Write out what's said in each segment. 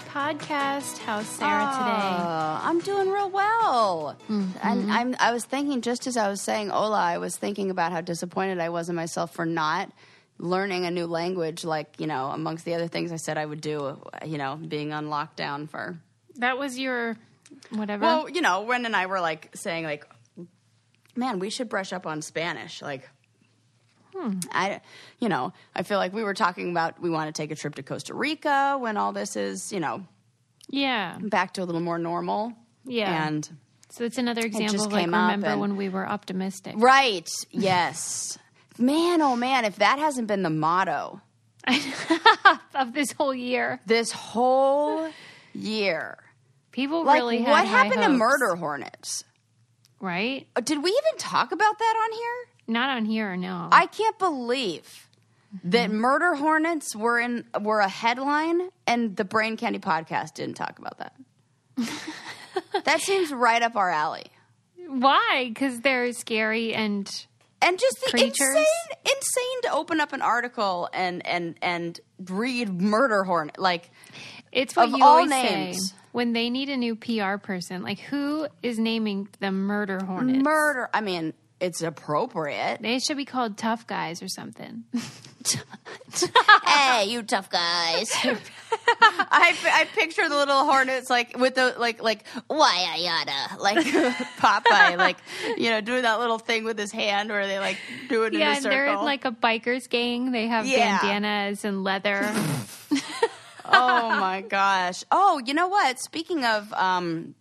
42, Brain Candy Podcast. How's Sarah today? Uh, I'm doing real well. And I'm I was thinking just as I was saying hola, I was thinking about how disappointed I was in myself for not learning a new language like, you know, amongst the other things I said I would do, you know, being on lockdown for That was your whatever. Well, you know, Ren and I were like saying like man, we should brush up on Spanish. Like I, you know, I feel like we were talking about we want to take a trip to Costa Rica when all this is, you know, yeah. back to a little more normal. Yeah. And So it's another example of like remember and- when we were optimistic. right, yes, man, oh man, if that hasn't been the motto Of this whole year. this whole year, People like really what happened to murder hornets? Right? Uh, Did we even talk about that on here? Not on here, no. I can't believe that mm-hmm. murder hornets were in were a headline and the Brain Candy podcast didn't talk about that. that seems right up our alley. Why? Because they're scary and And just the Creatures? insane insane to open up an article and and and read murder hornet like it's what you all names. say when they need a new PR person. Like, who is naming the murder hornets? murder. I mean, it's appropriate. They should be called tough guys or something. hey, you tough guys. I, I picture the little hornets like with the like like why yada like Popeye like you know doing that little thing with his hand where they like do it in yeah, a and circle. they're in like a bikers gang. They have Yeah. bandanas and leather. oh my gosh. Oh, you know what? Speaking of um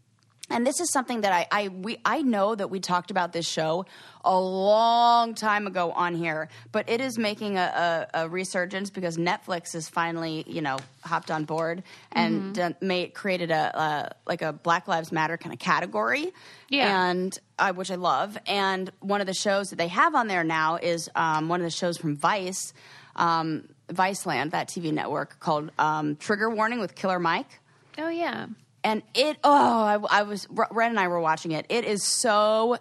and this is something that I, I we I know that we talked about this show a long time ago on here, but it is making a, a, a resurgence because Netflix has finally you know hopped on board and done, made created a, a like a Black Lives Matter kind of category, Yeah. and I, which I love. And one of the shows that they have on there now is um, one of the shows from Vice, um, Viceland, that TV network called um, Trigger Warning with Killer Mike oh yeah, and it oh I, I was ren and i were watching it it is so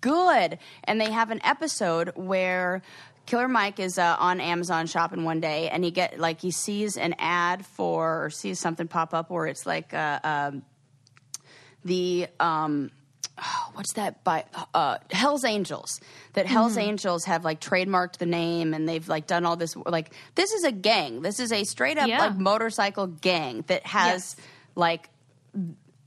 good and they have an episode where killer mike is uh, on amazon shopping one day and he get like he sees an ad for or sees something pop up where it's like uh, um, the um, oh, what's that by uh, Hell's Angels that Hell's Angels have like trademarked the name and they've like done all this like this is a gang this is a straight up Yeah. like motorcycle gang that has Yes. like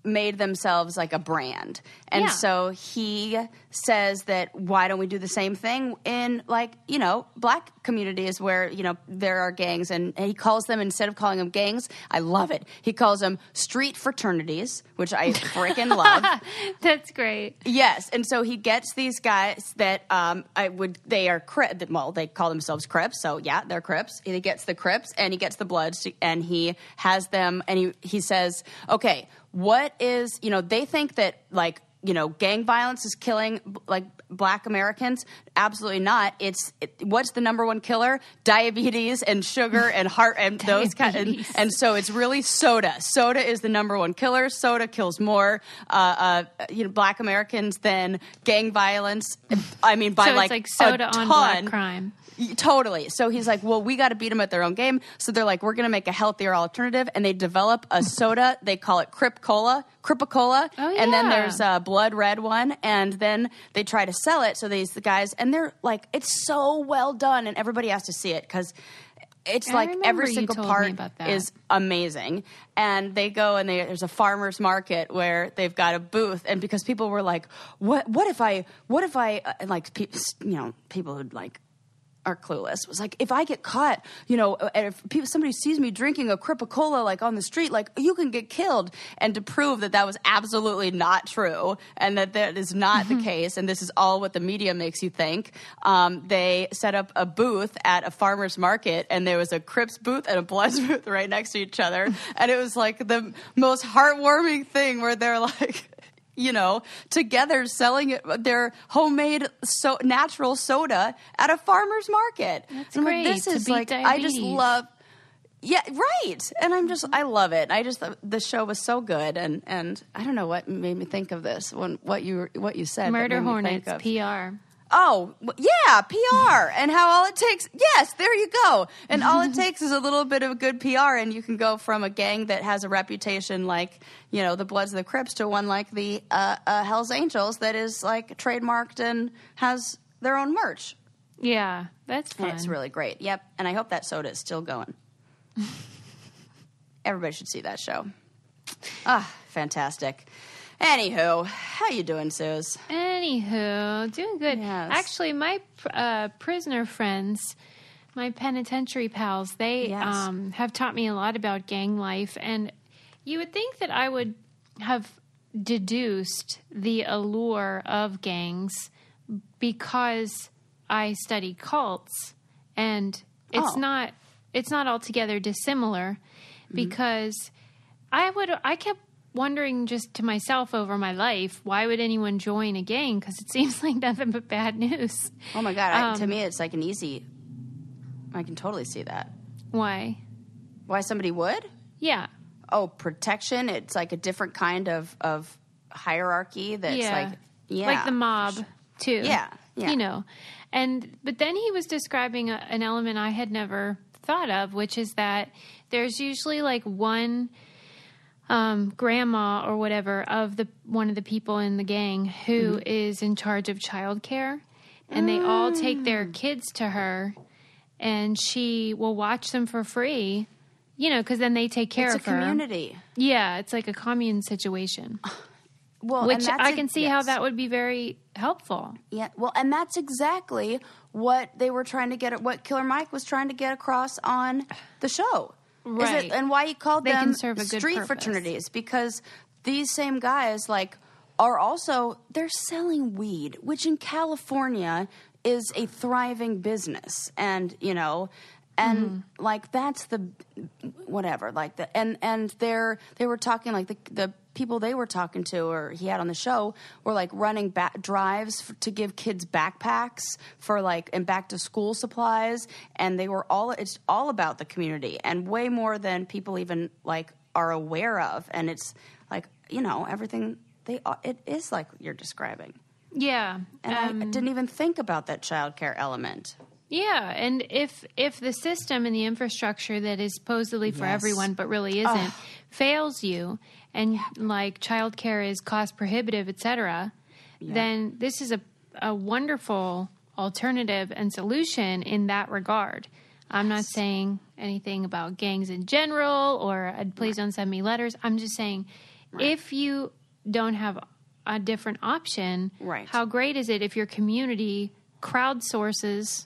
made themselves like a brand. And Yeah. so he says that why don't we do the same thing in like, you know, black communities where, you know, there are gangs and, and he calls them instead of calling them gangs, I love it. He calls them street fraternities, which I freaking love. that's great. Yes, and so he gets these guys that um, I would they are Crip. Well, they call themselves Crips, so yeah, they're Crips. He gets the Crips and he gets the Bloods, and he has them, and he he says, okay, what is you know they think that like you know gang violence is killing like black americans absolutely not it's it, what's the number one killer diabetes and sugar and heart and those kind and, and so it's really soda soda is the number one killer soda kills more uh, uh, you know black americans than gang violence i mean by so like, it's like soda a on ton. black crime. Totally. So he's like, well, we got to beat them at their own game. So they're like, we're going to make a healthier alternative, and they develop a soda. They call it Crip Cola, Cripicola, Oh, and then there's a blood red one, and then they try to sell it. So these the guys, and they're like, it's so well done, and everybody has to see it because. It's I like every single part is amazing. And they go and they, there's a farmer's market where they've got a booth. And because people were like, what, what if I, what if I, uh, like, pe- you know, people who like are clueless was like, if I get caught, you know, and if people, somebody sees me drinking a Cripicola like on the street, like you can get killed. And to prove that that was absolutely not true and that that is not the case, and this is all what the media makes you think, um, they set up a booth at a farmer's market, and there was a Crips booth and a Bloods booth right next to each other, and it was like the most heartwarming thing where they're like. You know, together selling their homemade so natural soda at a farmer's market. That's And I'm like, great, this to is like I just diabetes. love. Yeah, right. And I'm just I love it. I just the show was so good, and and I don't know what made me think of this when what you what you said. Murder made me think Hornets PR. Oh, yeah, PR and how all it takes. Yes, there you go. And all it takes is a little bit of good PR, and you can go from a gang that has a reputation like, you know, the Bloods of the Crips to one like the uh, uh, Hells Angels that is like trademarked and has their own merch. Yeah, that's fun. And it's really great. Yep. And I hope that soda is still going. Everybody should see that show. Ah, fantastic. Anywho, how you doing, Suze? Anywho, doing good. Yes. Actually, my uh, prisoner friends, my penitentiary pals, they Yes. um, have taught me a lot about gang life. And you would think that I would have deduced the allure of gangs because I study cults, and it's Oh. not it's not altogether dissimilar because I would I kept wondering just to myself over my life why would anyone join a gang because it seems like nothing but bad news. Oh my God. I, to Um, me, it's like an easy. I can totally see that. Why? Why somebody would? Yeah, Oh, protection. It's like a different kind of, of hierarchy that's yeah, like, yeah. like the mob too. Yeah, yeah. you know. And but then he was describing a, an element I had never thought of, which is that there's usually like one um, grandma or whatever of the one of the people in the gang who Mm-hmm. is in charge of childcare, and they all take their Mm. kids to her, and she will watch them for free. You know, because then they take care It's a of her. community. Yeah, it's like a commune situation, Well, which that's can see how that would be very helpful. Yeah, well, and that's exactly what they were trying to get. What Killer Mike was trying to get across on the show, Right. it, and why he called They them street purpose. fraternities because these same guys like are also they're selling weed, which in California is a thriving business, and you know. And Mm-hmm. like that's the whatever like the and and they're they were talking like the the people they were talking to or he had on the show were like running back drives f- to give kids backpacks for like and back to school supplies. And they were all it's all about the community and way more than people even like are aware of. And it's like you know everything they it is like you're describing. Yeah, and um, I didn't even think about that childcare element Yeah, and if if the system and the infrastructure that is supposedly for Yes. everyone but really isn't fails you, and like childcare is cost prohibitive, etc., then this is a a wonderful alternative and solution in that regard. I'm not saying anything about gangs in general or uh, please don't send me letters. I'm just saying if you don't have a different option, Right. how great is it if your community crowdsources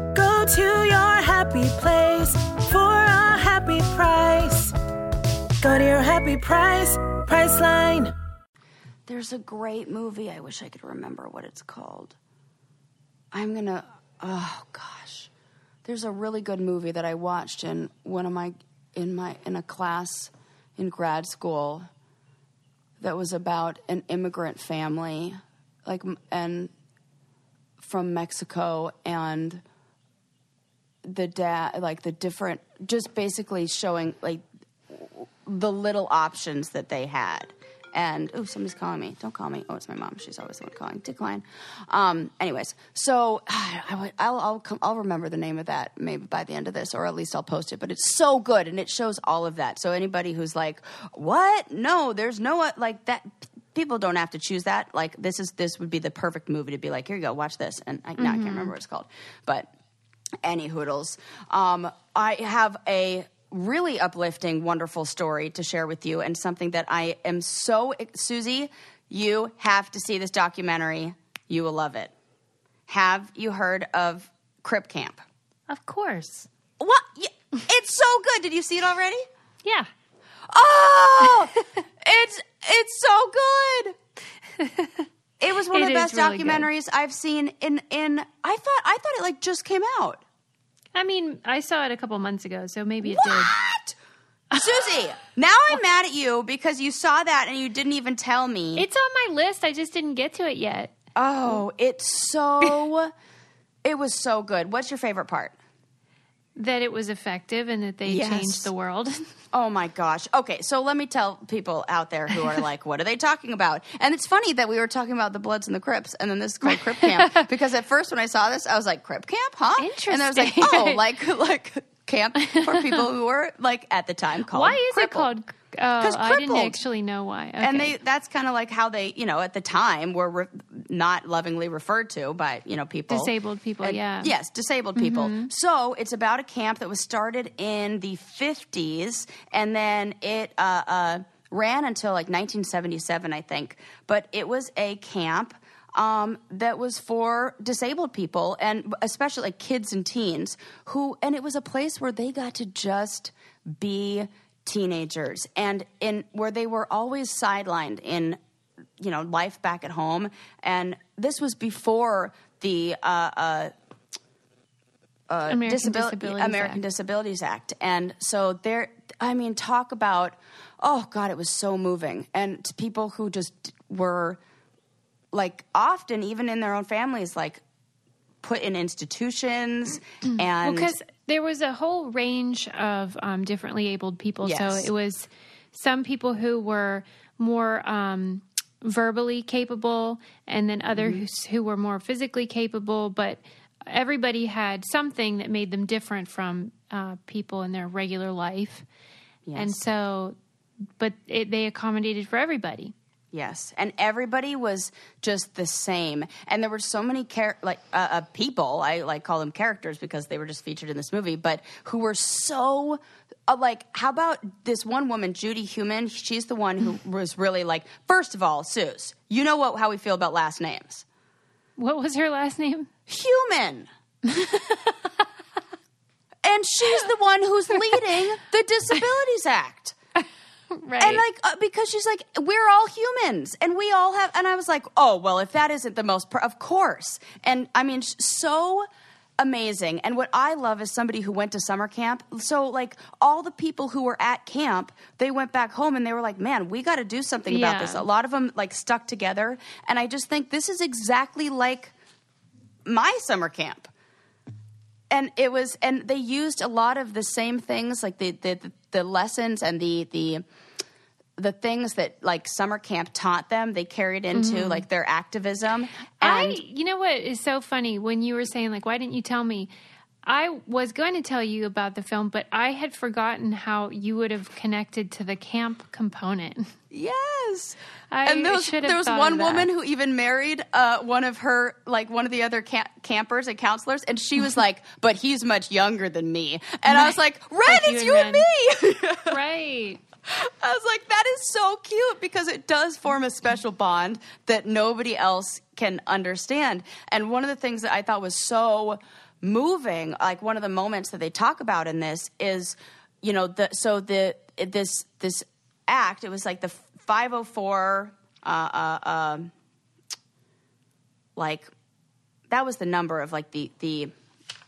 Go to your happy place for a happy price. Go to your happy price, Priceline. There's a great movie. I wish I could remember what it's called. I'm gonna. Oh gosh, there's a really good movie that I watched in one of my in my in a class in grad school that was about an immigrant family, like and from Mexico and the dad like the different just basically showing like the little options that they had. And oh, somebody's calling me. Don't call me. Oh, it's my mom. She's always the one calling. Decline. Um, anyways, so I would, I'll I'll, come, I'll remember the name of that maybe by the end of this, or at least I'll post it. But it's so good, and it shows all of that. So anybody who's like, "What? No, there's no like that." People don't have to choose that. Like this is this would be the perfect movie to be like, "Here you go, watch this." And I, now I can't remember what it's called, but any hoodles. Um, I have a really uplifting, wonderful story to share with you, and something that I am so Susie. You have to see this documentary. You will love it. Have you heard of Crip Camp? Of course. What? It's so good. Did you see it already? Yeah. Oh, it's it's so good. It was one of the best really good. documentaries I've seen in in I thought I thought it like just came out. I mean, I saw it a couple months ago, so maybe it did. What? Susie, now I'm mad at you because you saw that and you didn't even tell me. It's on my list. I just didn't get to it yet. oh, it's so it was so good. What's your favorite part? That it was effective and that they Yes. changed the world. Oh my gosh. Okay, so let me tell people out there who are like, what are they talking about? And it's funny that we were talking about the Bloods and the Crips, and then this is called Crip Camp. because at first when I saw this, I was like, Crip Camp, huh? Interesting. And I was like, oh, like like camp for people who were like at the time called. Why is it crippled. Oh, 'Cause I didn't actually know why. Okay. And they that's kind of like how they, you know, at the time were re- not lovingly referred to by, you know, people. disabled people. And- yeah. Yes, disabled people. So it's about a camp that was started in the 50s and then it uh, uh, ran until like 1977, I think. But it was a camp um, that was for disabled people and especially like kids and teens who, and it was a place where they got to just be teenagers and in where they were always sidelined in you know life back at home and this was before the uh, uh, American Disabil- Disabilities American Act. Disabilities Act. And so there, I mean, talk about, oh God, it was so moving. And to people who just were like often, even in their own families, like put in institutions and because there was a whole range of um, differently abled people. Yes. So it was some people who were more um, verbally capable, and then others Mm-hmm. who were more physically capable. But everybody had something that made them different from uh, people in their regular life, and so, but it, they accommodated for everybody. Yes, and everybody was just the same, and there were so many char- like uh, uh, people. I like call them characters because they were just featured in this movie, but who were so uh, like. How about this one woman, Judy Heumann? She's the one who was really like. First of all, Suze, you know what? How we feel about last names? What was her last name? Human. and she's the one who's leading the Disabilities Act. Right. And like uh, because she's like we're all humans and we all have and I was like oh well if that isn't the most pr- of course. And I mean so amazing. And what I love is somebody who went to summer camp. So like all the people who were at camp they went back home and they were like man we got to do something about this. A lot of them like stuck together. And I just think this is exactly like my summer camp and it was and they used a lot of the same things like the the, the lessons and the the the things that like summer camp taught them. They carried into mm-hmm. like their activism. I, and you know what is so funny? When you were saying like, why didn't you tell me? I was going to tell you about the film, but I had forgotten how you would have connected to the camp component. yes I and there was, should have there was one woman who even married uh, one of her like one of the other ca- campers and counselors and she was like but he's much younger than me and i was like red Like it's you you and and me right. I was like, that is so cute because it does form a special bond that nobody else can understand. And one of the things that I thought was so moving, like one of the moments that they talk about in this is, you know, the so the this this act. It was like the 504. Uh, uh, um, like that was the number of like the the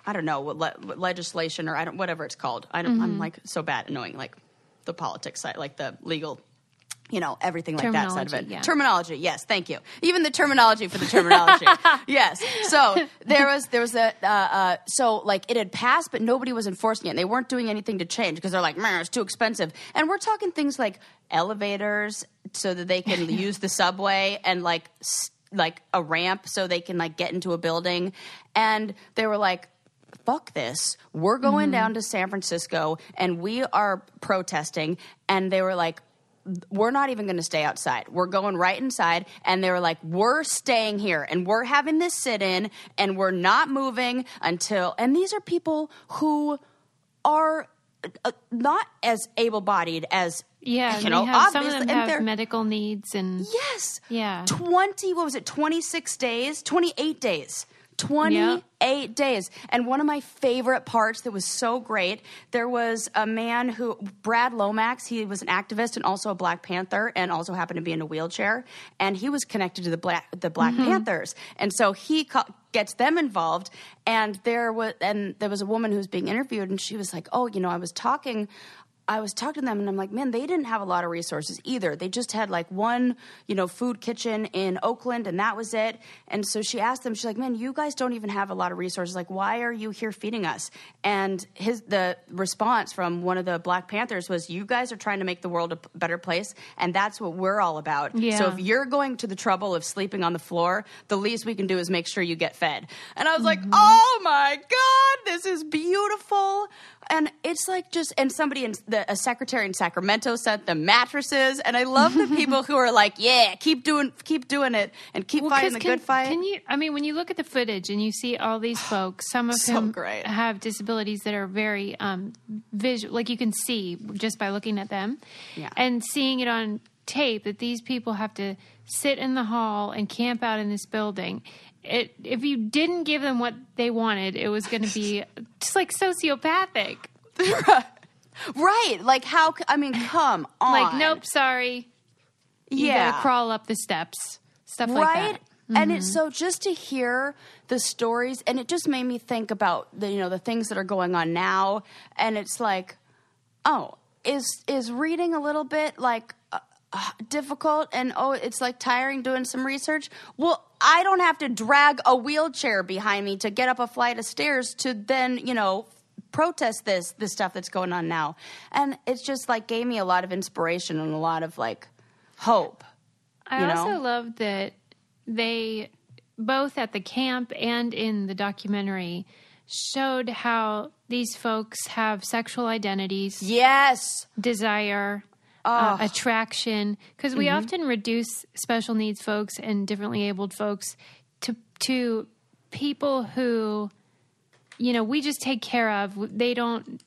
I don't know what, le- what legislation or I don't whatever it's called. I don't, Mm-hmm. I'm like so bad at knowing like the politics side, like the legal, you know, everything like that side of it. Terminology, yeah. Terminology, yes, thank you. Even the terminology for the terminology, yes. So there was there was a uh, uh, so like it had passed, but nobody was enforcing it. And they weren't doing anything to change because they're like, man, it's too expensive. And we're talking things like elevators so that they can use the subway and like like a ramp so they can like get into a building. And they were like, fuck this. We're going down to San Francisco and we are protesting. And they were like, we're not even going to stay outside. We're going right inside. And they were like, we're staying here and we're having this sit in and we're not moving until. And these are people who are uh, not as able bodied as. Yeah, you know, have, some of obviously, them have medical needs and Yes. Yeah. 20, what was it, 26 days? 28 days. 28 days. And one of my favorite parts that was so great, there was a man who, Brad Lomax, he was an activist and also a Black Panther and also happened to be in a wheelchair. And he was connected to the Black, the Black mm-hmm. Panthers. And so he gets them involved. And there was, and there was a woman who was being interviewed and she was like, oh, you know, I was talking I was talking to them and I'm like, man, they didn't have a lot of resources either. They just had like one, you know, food kitchen in Oakland and that was it. And so she asked them, she's like, man, you guys don't even have a lot of resources. Like, why are you here feeding us? And his the response from one of the Black Panthers was, you guys are trying to make the world a better place, and that's what we're all about. Yeah. So if you're going to the trouble of sleeping on the floor, the least we can do is make sure you get fed. And I was like, mm-hmm. oh my god, this is beautiful. And it's like just and somebody in the a secretary in Sacramento sent them mattresses, and I love the people who are like, yeah, keep doing keep doing it and keep Well, fighting the can, good fight. Can you? I mean, when you look at the footage and you see all these folks, some of So whom great. have disabilities that are very um, visual, like you can see just by looking at them, Yeah. and seeing it on tape that these people have to sit in the hall and camp out in this building. It, if you didn't give them what they wanted, it was going to be just like sociopathic. Right? Like how? I mean, come on. Like, nope, sorry, you yeah, gotta crawl up the steps, stuff like right. that. And it's so just to hear the stories, and it just made me think about the you know the things that are going on now, and it's like, oh, is is reading a little bit like uh, uh, difficult, and oh, it's like tiring doing some research. Well, I don't have to drag a wheelchair behind me to get up a flight of stairs to then you know protest this this stuff that's going on now, and it's just like gave me a lot of inspiration and a lot of like hope. I know? also love that they both at the camp and in the documentary showed how these folks have sexual identities, Yes. desire, uh, attraction, because we often reduce special needs folks and differently abled folks to to people who, you know, we just take care of. They don't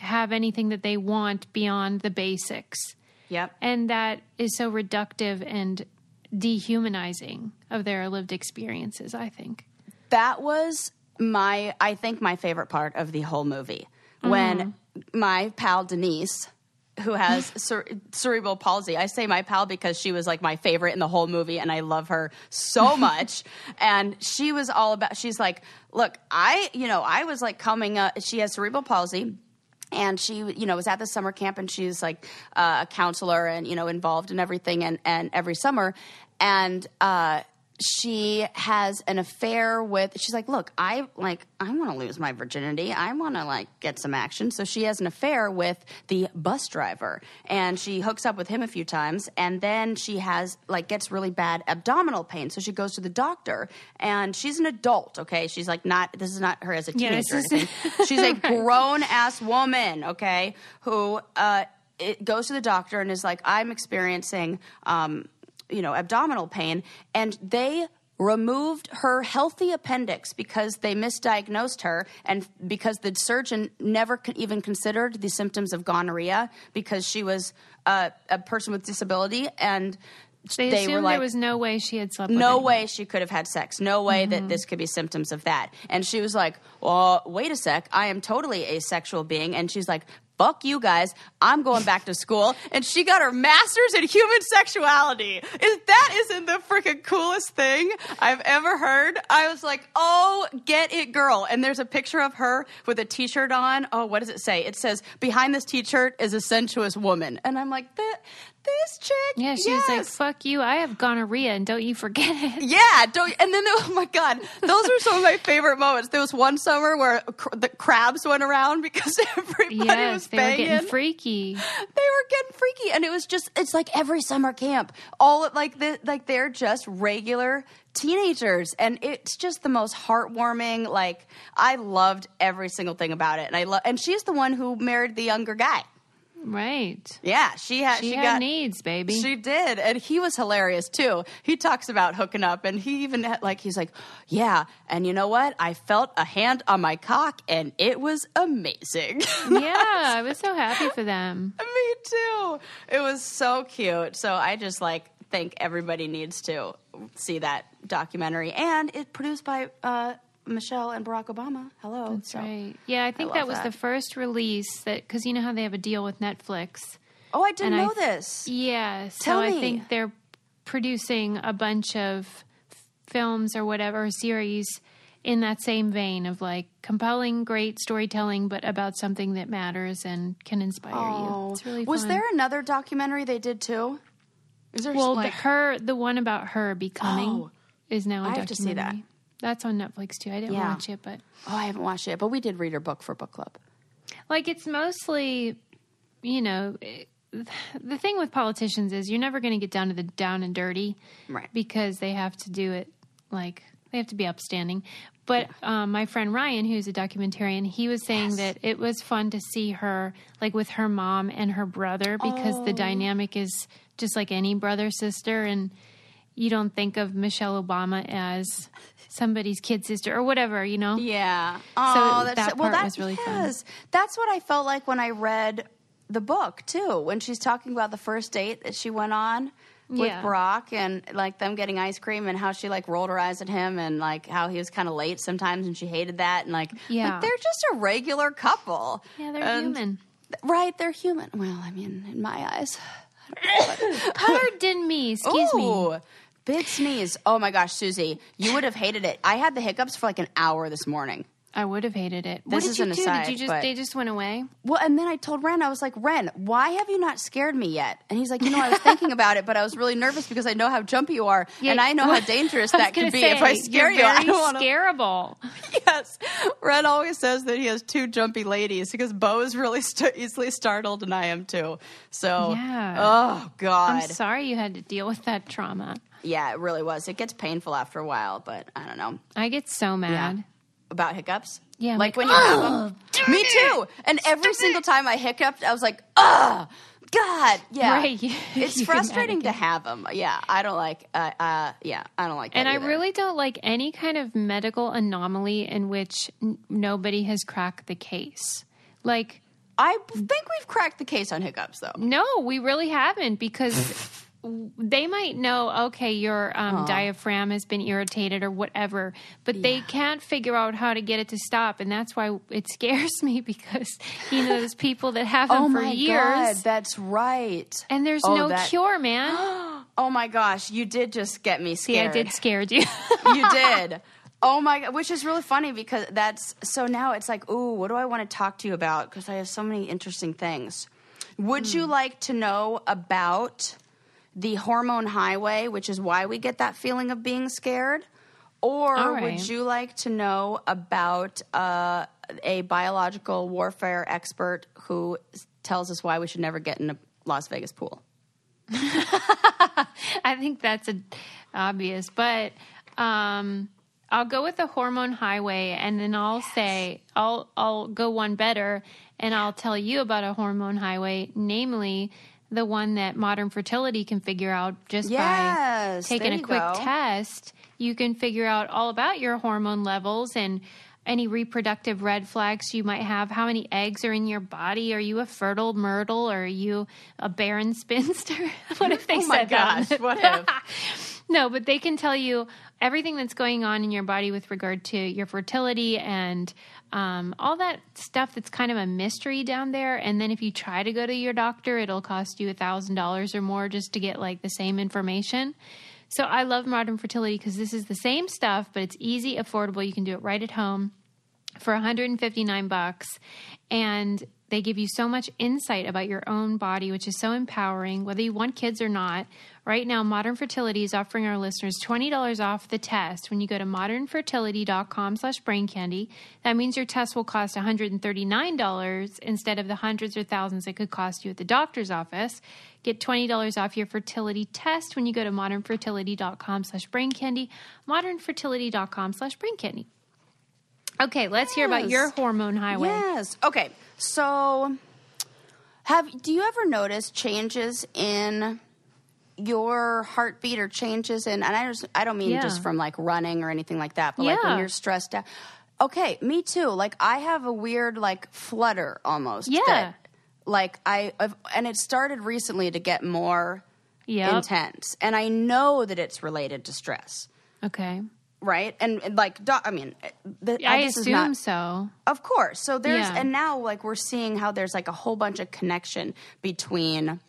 have anything that they want beyond the basics Yep. and that is so reductive and dehumanizing of their lived experiences i think that was my i think my favorite part of the whole movie when mm-hmm. my pal denise who has cere- cerebral palsy. I say my pal because she was like my favorite in the whole movie and i love her so much. And she was all about she's like look i you know i was like coming up she has cerebral palsy and she you know was at the summer camp and she's like uh, a counselor and you know involved in everything and and every summer. And uh she has an affair with she's like look i like i want to lose my virginity. I want to like get some action. So she has an affair with the bus driver and she hooks up with him a few times and then she has like gets really bad abdominal pain. So she goes to the doctor and she's an adult okay? She's like not this is not her as a teenager is- she's a grown ass woman, okay, who uh, it goes to the doctor and is like, I'm experiencing, um, you know, abdominal pain, and they removed her healthy appendix because they misdiagnosed her and because the surgeon never even considered the symptoms of gonorrhea because she was uh, a person with disability and they, they assumed were like there was no way she had slept no way she could have had sex. No way that this could be symptoms of that. And she was like, well, wait a sec. I am totally a sexual being. And she's like, fuck you guys. I'm going back to school. And she got her master's in human sexuality. Is that isn't the freaking coolest thing I've ever heard? I was like, oh, get it, girl. And there's a picture of her with a t-shirt on. Oh, what does it say? It says, behind this t-shirt is a sensuous woman. And I'm like, that, this chick. yeah she was like fuck you i have gonorrhea and don't you forget it Yeah, don't. And then, oh my god, those are some of my favorite moments. There was one summer where cr- the crabs went around because everybody yes was they were banging. getting freaky They were getting freaky, and it was just. It's like every summer camp. All like the like they're just regular teenagers, and it's just the most heartwarming. Like I loved every single thing about it, and I love. And she's the one who married the younger guy. Right Yeah, she had. she, She, had got needs baby she did, and he was hilarious too. He talks about hooking up, and he even had, like he's like, "Yeah, and you know what? I felt a hand on my cock, and it was amazing." yeah i was so happy for them Me too. It was so cute. So I just like think everybody needs to see that documentary, and it's produced by uh, Michelle and Barack Obama. Hello. That's right. Yeah, I think love that was that. the first release that because you know how they have a deal with Netflix. Oh, I didn't And I- know this. Yeah, so Tell I think they're producing a bunch of films or whatever series in that same vein of like compelling, great storytelling, but about something that matters and can inspire you. It's really Oh. was fun. there another documentary they did too? Is there well, like the, her the one about her becoming Oh. is now a I have to see that. That's on Netflix too. I didn't Yeah. watch it, but Oh, I haven't watched it, but we did read her book for book club. like it's mostly you know it- the thing with politicians is you're never going to get down to the down and dirty Right. because they have to do it like they have to be upstanding but um, my friend ryan who's a documentarian he was saying that it was fun to see her like with her mom and her brother because Oh. the dynamic is just like any brother sister and you don't think of michelle obama as somebody's kid sister or whatever you know Yeah. Oh, that's that well. That was really fun. that's what I felt like when I read the book too. When she's talking about the first date that she went on with Yeah. Barack and like them getting ice cream and how she like rolled her eyes at him and like how he was kind of late sometimes and she hated that and like Yeah. like, they're just a regular couple. yeah they're And- human Right, they're human. Well, I mean, in my eyes. Pardon me, excuse me. Big sneeze. Oh my gosh, Susie, you would have hated it. I had the hiccups for like an hour this morning. I would have hated it. What This did is you an do? aside, did you just but- they just went away? Well, and then I told Ren, I was like, Ren, why have you not scared me yet? And he's like, you know, I was thinking about it, but I was really nervous because I know how jumpy you are, and I know how dangerous that could be say, if I scare you. I don't scareable. Yes, Ren always says that he has two jumpy ladies because Bo is really st- easily startled, and I am too. So, Yeah. oh god, I'm sorry you had to deal with that trauma. Yeah, it really was. It gets painful after a while, but I don't know. I get so mad. about hiccups. Yeah, like, like, when you have them. Me too. And every single time I hiccuped, I was like, "Oh, God, yeah." Right. It's frustrating to have them. Yeah, I don't like. Uh, uh, yeah, I don't like. That And I really don't like any kind of medical anomaly in which n- nobody has cracked the case. Like, I think we've cracked the case on hiccups, though. no, we really haven't because they might know, okay, your um, diaphragm has been irritated or whatever, but they can't figure out how to get it to stop. And that's why it scares me because, you know, there's people that have them Oh for my years. God, that's right. And there's Oh, no that- cure, man. Oh my gosh, you did just get me scared See, I did scared you. you did. Oh my god, which is really funny because that's so now it's like, ooh, what do I want to talk to you about? Because I have so many interesting things. Would you Hmm. like to know about the hormone highway, which is why we get that feeling of being scared? Or right. would you like to know about uh, a biological warfare expert who tells us why we should never get in a Las Vegas pool? I think that's a, obvious, but um, I'll go with the hormone highway, and then I'll say I'll I'll go one better, and I'll tell you about a hormone highway, namely the one that modern fertility can figure out just Yes, by taking a quick go. test. You can figure out all about your hormone levels and any reproductive red flags you might have. How many eggs are in your body? Are you a fertile myrtle? Or are you a barren spinster? what if they Oh my said that? gosh, what if? No, but they can tell you everything that's going on in your body with regard to your fertility and um, all that stuff that's kind of a mystery down there. And then if you try to go to your doctor, it'll cost you a thousand dollars or more just to get like the same information. So I love modern fertility because this is the same stuff, but it's easy, affordable. You can do it right at home for 159 bucks and they give you so much insight about your own body which is so empowering whether you want kids or not right now modern fertility is offering our listeners $20 off the test when you go to modernfertility.com slash brain candy that means your test will cost $139 instead of the hundreds or thousands it could cost you at the doctor's office get $20 off your fertility test when you go to modernfertility.com slash brain candy modernfertility.com slash brain candy Okay, let's hear about your hormone highway. Yes. Okay. So, have do you ever notice changes in your heartbeat or changes in? And I just I don't mean Yeah. just from like running or anything like that, but like when you're stressed out. Okay, me too. Like I have a weird like flutter almost. Yeah. that, like I I've, and it started recently to get more Yep. intense, and I know that it's related to stress. Okay. right? And, and like, do, I mean, eh, the, I assume not- so. Of course. So there's Yeah. and now like we're seeing how there's like a whole bunch of connection between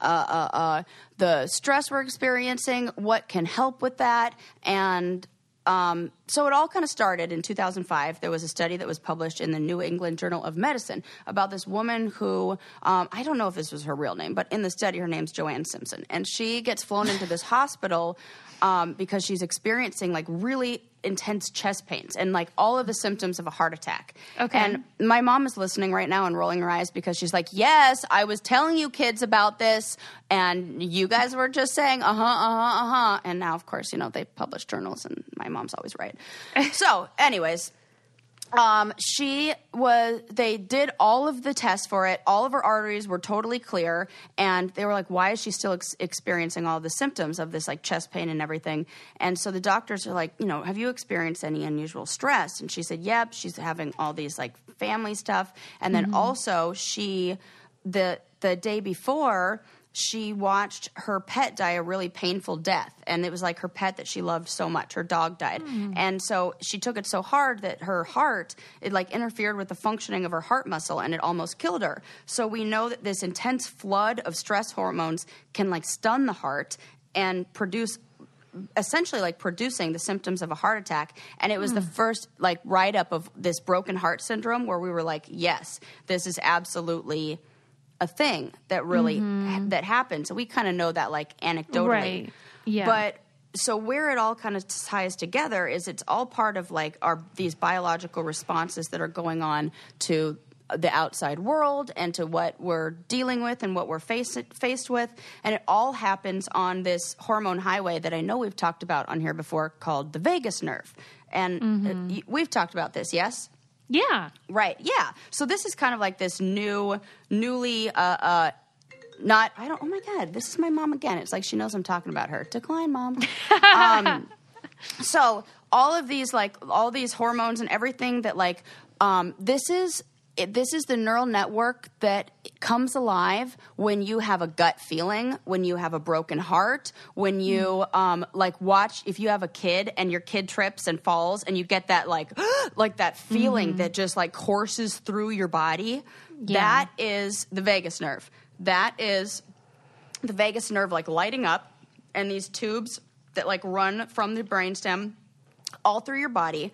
uh, uh, uh, the stress we're experiencing, what can help with that, and um, so it all kind of started in 2005. There was a study that was published in the New England Journal of Medicine about this woman who um, I don't know if this was her real name, but in the study her name's Joanne Simpson, and she gets flown into this hospital um, because she's experiencing like really intense chest pains and like all of the symptoms of a heart attack. Okay. And my mom is listening right now and rolling her eyes because she's like, Yes, I was telling you kids about this, and you guys were just saying, uh huh, uh huh, uh huh. And now, of course, you know, they publish journals, and my mom's always right. so, anyways, um, she was they did all of the tests for it. All of her arteries were totally clear. And they were like why is she still ex- experiencing all the symptoms of this like chest pain and everything? And so the doctors are like you know have you experienced any unusual stress? And she said yep she's having all these like family stuff. And then also she the the day before she watched her pet die a really painful death and it was like her pet that she loved so much. Her dog died. Hmm. And so she took it so hard that her heart it like interfered with the functioning of her heart muscle and it almost killed her. So we know that this intense flood of stress hormones can like stun the heart and produce essentially like producing the symptoms of a heart attack. And it was the hmm. first like write up of this broken heart syndrome where we were like yes this is absolutely a thing that really that happens. So we kind of know that like anecdotally. Right. Yeah. But so where it all kind of ties together is it's all part of like our these biological responses that are going on to the outside world and to what we're dealing with and what we're faced faced with and it all happens on this hormone highway that I know we've talked about on here before called the vagus nerve. And uh, y- we've talked about this, yes? Yeah. Right. Yeah. So this is kind of like this new, newly, uh, uh, not. I don't. Oh my God! This is my mom again. It's like she knows I'm talking about her. Decline, mom. um, so all of these, like all these hormones and everything that, like, um, this is. It, this is the neural network that comes alive when you have a gut feeling, when you have a broken heart, when you um, like watch if you have a kid and your kid trips and falls and you get that like like that feeling that just like courses through your body. Yeah. That is the vagus nerve. That is the vagus nerve like lighting up and these tubes that like run from the brainstem all through your body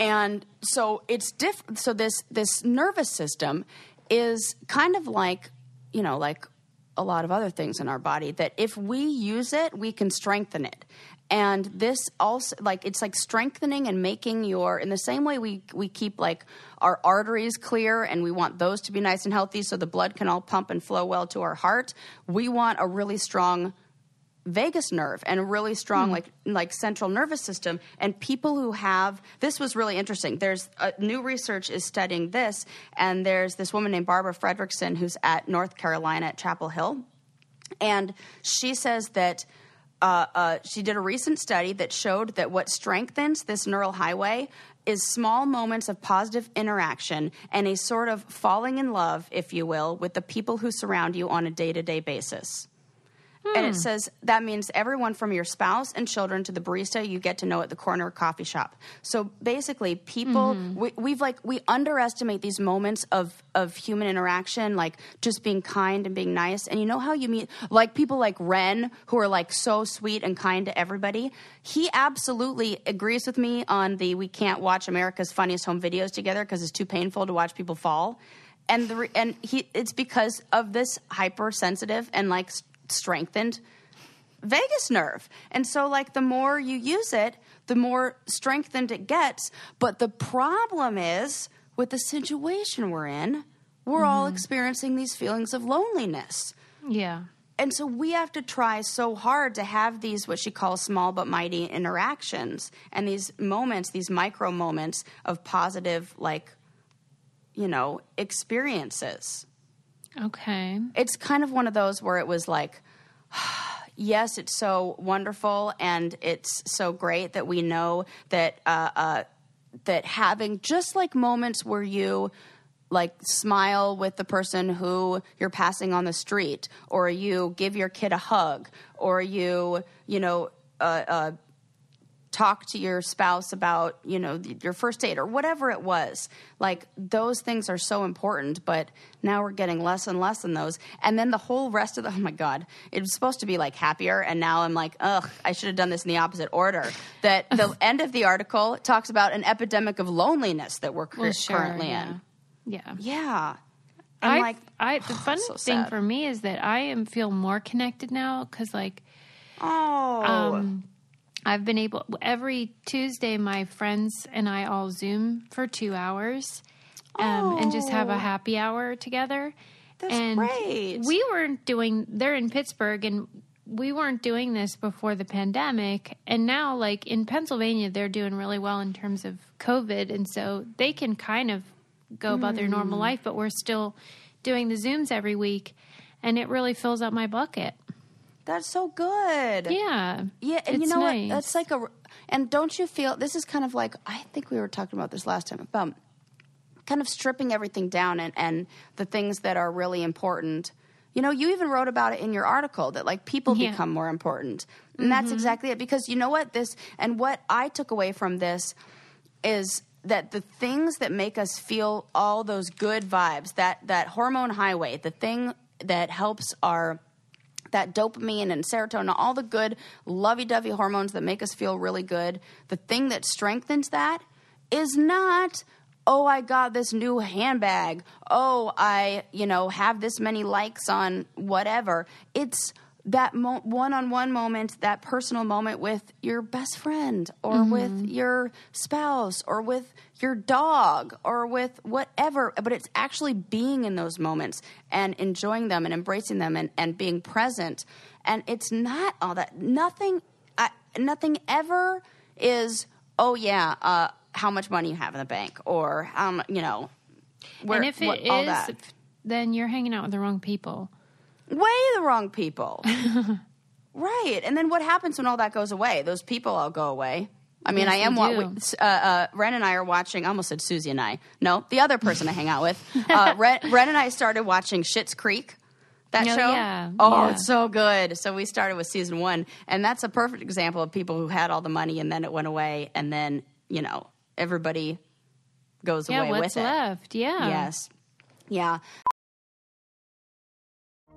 and so it's diff so this this nervous system is kind of like you know like a lot of other things in our body that if we use it we can strengthen it. And this also like it's like strengthening and making your in the same way we we keep like our arteries clear and we want those to be nice and healthy so the blood can all pump and flow well to our heart we want a really strong vagus nerve and a really strong like like central nervous system. And people who have this was really interesting. There's uh, new research is studying this and there's this woman named Barbara Fredrickson who's at North Carolina at Chapel Hill. And she says that uh, uh, she did a recent study that showed that what strengthens this neural highway is small moments of positive interaction and a sort of falling in love, if you will, with the people who surround you on a day to day basis. And it hmm. says that means everyone from your spouse and children to the barista you get to know at the corner coffee shop. So basically, people mm-hmm. we, we've like we underestimate these moments of of human interaction, like just being kind and being nice. And you know how you meet like people like Ren who are like so sweet and kind to everybody. He absolutely agrees with me on the we can't watch America's funniest home videos together because it's too painful to watch people fall and the and he it's because of this hypersensitive and like strengthened vagus nerve. And so like the more you use it the more strengthened it gets. But the problem is with the situation we're in we're all mm-hmm. experiencing these feelings of loneliness. Yeah. and so we have to try so hard to have these what she calls small but mighty interactions and these moments these micro moments of positive like you know experiences Okay. it's kind of one of those where it was like yes it's so wonderful and it's so great that we know that uh, uh, that having just like moments where you like smile with the person who you're passing on the street or you give your kid a hug or you you know uh, uh, talk to your spouse about you know your first date or whatever it was like those things are so important but now we're getting less and less in those and then the whole rest of the oh my god it was supposed to be like happier and now i'm like ugh i should have done this in the opposite order that the end of the article talks about an epidemic of loneliness that we're Well, sure, currently yeah. in Yeah. yeah and I, like I, the fun so thing sad. for me is that I am feel more connected now because, like, oh um, I've been able every Tuesday. My friends and I all Zoom for two hours, um, and just have a happy hour together. That's and great. We weren't doing. They're in Pittsburgh, and we weren't doing this before the pandemic. And now, like in Pennsylvania, they're doing really well in terms of COVID, and so they can kind of go about their normal Mm. life. But we're still doing the Zooms every week, and it really fills up my bucket. That's so good Yeah, Yeah, and you know nice. what? That's like a. And don't you feel this is kind of like I think we were talking about this last time about kind of stripping everything down and and the things that are really important. You know, you even wrote about it in your article that like people Yeah. become more important, and that's mm-hmm. exactly it. Because you know what this and what I took away from this is that the things that make us feel all those good vibes, that that hormone highway, the thing that helps our that dopamine and serotonin, all the good lovey-dovey hormones that make us feel really good, the thing that strengthens that is not oh I got this new handbag. Oh, I, you know, have this many likes on whatever. It's that mo- one-on-one moment, that personal moment with your best friend or with your spouse or with your dog or with whatever, but it's actually being in those moments and enjoying them and embracing them and, and being present. And it's not all that. Nothing, I, nothing ever is, oh yeah, uh, how much money you have in the bank or, um, you know, where, and if it what- is, then you're hanging out with the wrong people. Way the wrong people. right. And then what happens when all that goes away? Those people all go away. I mean, Yes, I am do. we, uh, uh, Ren and I are watching. I almost said Susie and I. No, the other person I hang out with. Uh, Ren, Ren and I started watching Schitt's Creek. That Oh, show. yeah, Oh, yeah. it's so good. So we started with season one, and that's a perfect example of people who had all the money and then it went away, and then you know everybody goes Yeah, away what's with it. left? Yeah. Yes. Yeah.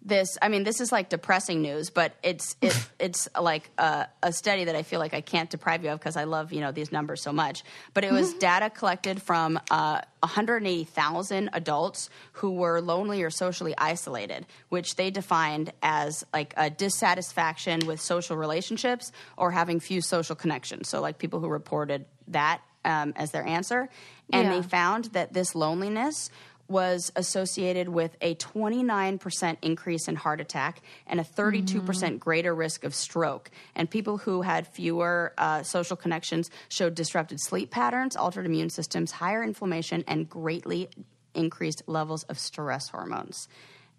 this i mean this is like depressing news but it's it, it's like a, a study that i feel like i can't deprive you of because i love you know these numbers so much. But it was data collected from uh, 180000 adults who were lonely or socially isolated which they defined as like a dissatisfaction with social relationships or having few social connections. So like people who reported that um, as their answer. And Yeah. they found that this loneliness was associated with a 29% increase in heart attack and a 32% greater risk of stroke. And people who had fewer uh, social connections showed disrupted sleep patterns, altered immune systems, higher inflammation, and greatly increased levels of stress hormones.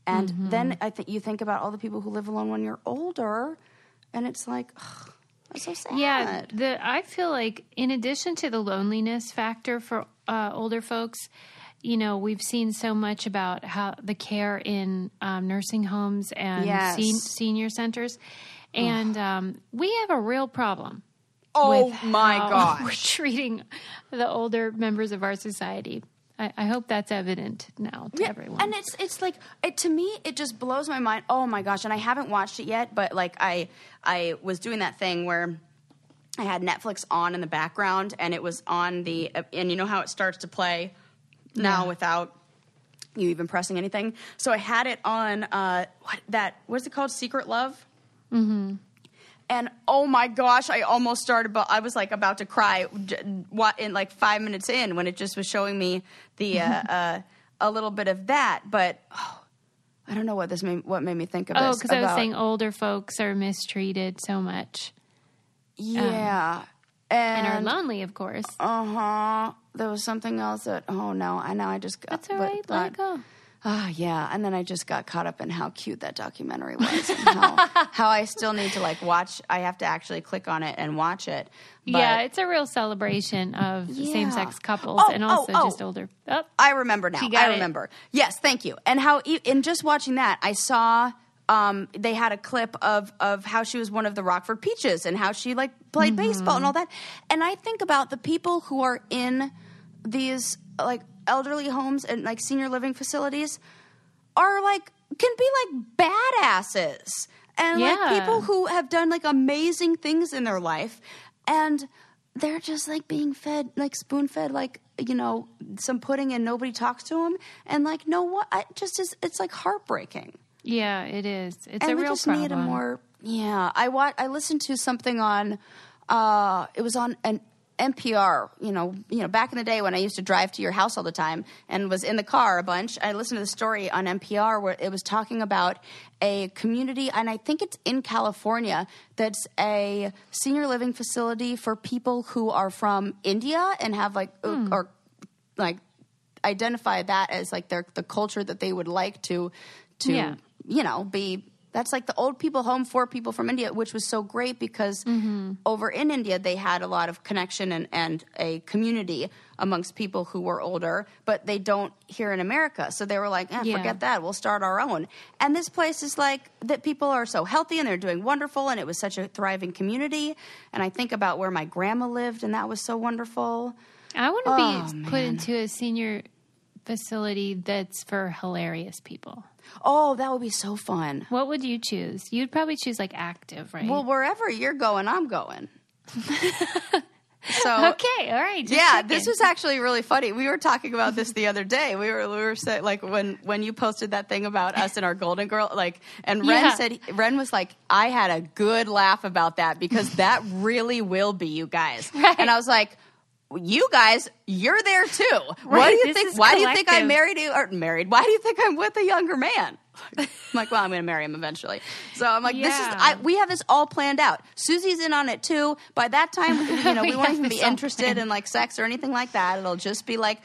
And then I think you think about all the people who live alone when you're older, and it's like, ugh, that's so sad. Yeah, the I feel like in addition to the loneliness factor for uh, older folks, you know, we've seen so much about how the care in um, nursing homes and Yes. sen- senior centers, and um, we have a real problem. Oh my gosh. we're treating the older members of our society. I, I hope that's evident now to Yeah, everyone. And it's it's like it to me it just blows my mind. Oh my gosh! And I haven't watched it yet, but like I I was doing that thing where I had Netflix on in the background, and it was on the and you know how it starts to play now without you even pressing anything. So I had it on uh, what that what's it called? Secret Love. Mm-hmm. And oh my gosh, I almost started. But I was like about to cry. What in like five minutes in when it just was showing me the uh, uh, a little bit of that. But oh, I don't know what this made, what made me think of oh, because I was saying older folks are mistreated so much yeah, and and, are lonely, of course. Uh huh. There was something else that. Oh no! I know. I just got. That's all but right. Let it go. Ah, yeah. And then I just got caught up in how cute that documentary was and how, how I still need to like watch. I have to actually click on it and watch it. But yeah, it's a real celebration of Yeah. same sex couples Oh, and oh, also oh. just older. Oh, I remember now. I it. remember. Yes, thank you. And how in just watching that, I saw um, they had a clip of of how she was one of the Rockford Peaches and how she like played Mm-hmm. baseball and all that. And I think about the people who are in these like elderly homes and like senior living facilities are like can be like badasses. And like people who have done like amazing things in their life and they're just like being fed like spoon fed like you know some pudding and nobody talks to them and like no what? I just is it's like heartbreaking yeah, it is. It's and a we real just problem. need a more yeah i wa- i listened to something on uh it was on an NPR, you know, you know, back in the day when I used to drive to your house all the time and was in the car a bunch, I listened to the story on NPR where it was talking about a community, and I think it's in California, that's a senior living facility for people who are from India and have like, uh, or like identify that as like their the culture that they would like to to Yeah. You know be that's like the old people home for people from India, which was so great because Mm-hmm. over in India they had a lot of connection and, and a community amongst people who were older, but they don't here in America. So they were like, eh, Yeah. forget that, we'll start our own. And this place is like that people are so healthy and they're doing wonderful, and it was such a thriving community. And I think about where my grandma lived, and that was so wonderful. I want to Oh, be put into a senior facility that's for hilarious people. Oh, that would be so fun. What would you choose? You'd probably choose like active, right? Well, wherever you're going, I'm going. so okay, all right. yeah, checking. this was actually really funny. We were talking about this the other day. We were we were like when when you posted that thing about us and our Golden Girl, like, and Ren Yeah. said Ren was like, I had a good laugh about that because that really will be you guys. Right. And I was like. You guys, you're there too. why do you think? Why do you think I'm married? To, or married? Why do you think I'm with a younger man? I'm like, well, I'm going to marry him eventually. So I'm like, this is. I, we have this all planned out. Susie's in on it too. By that time, you know, we, We won't even be interested planned. in like sex or anything like that. It'll just be like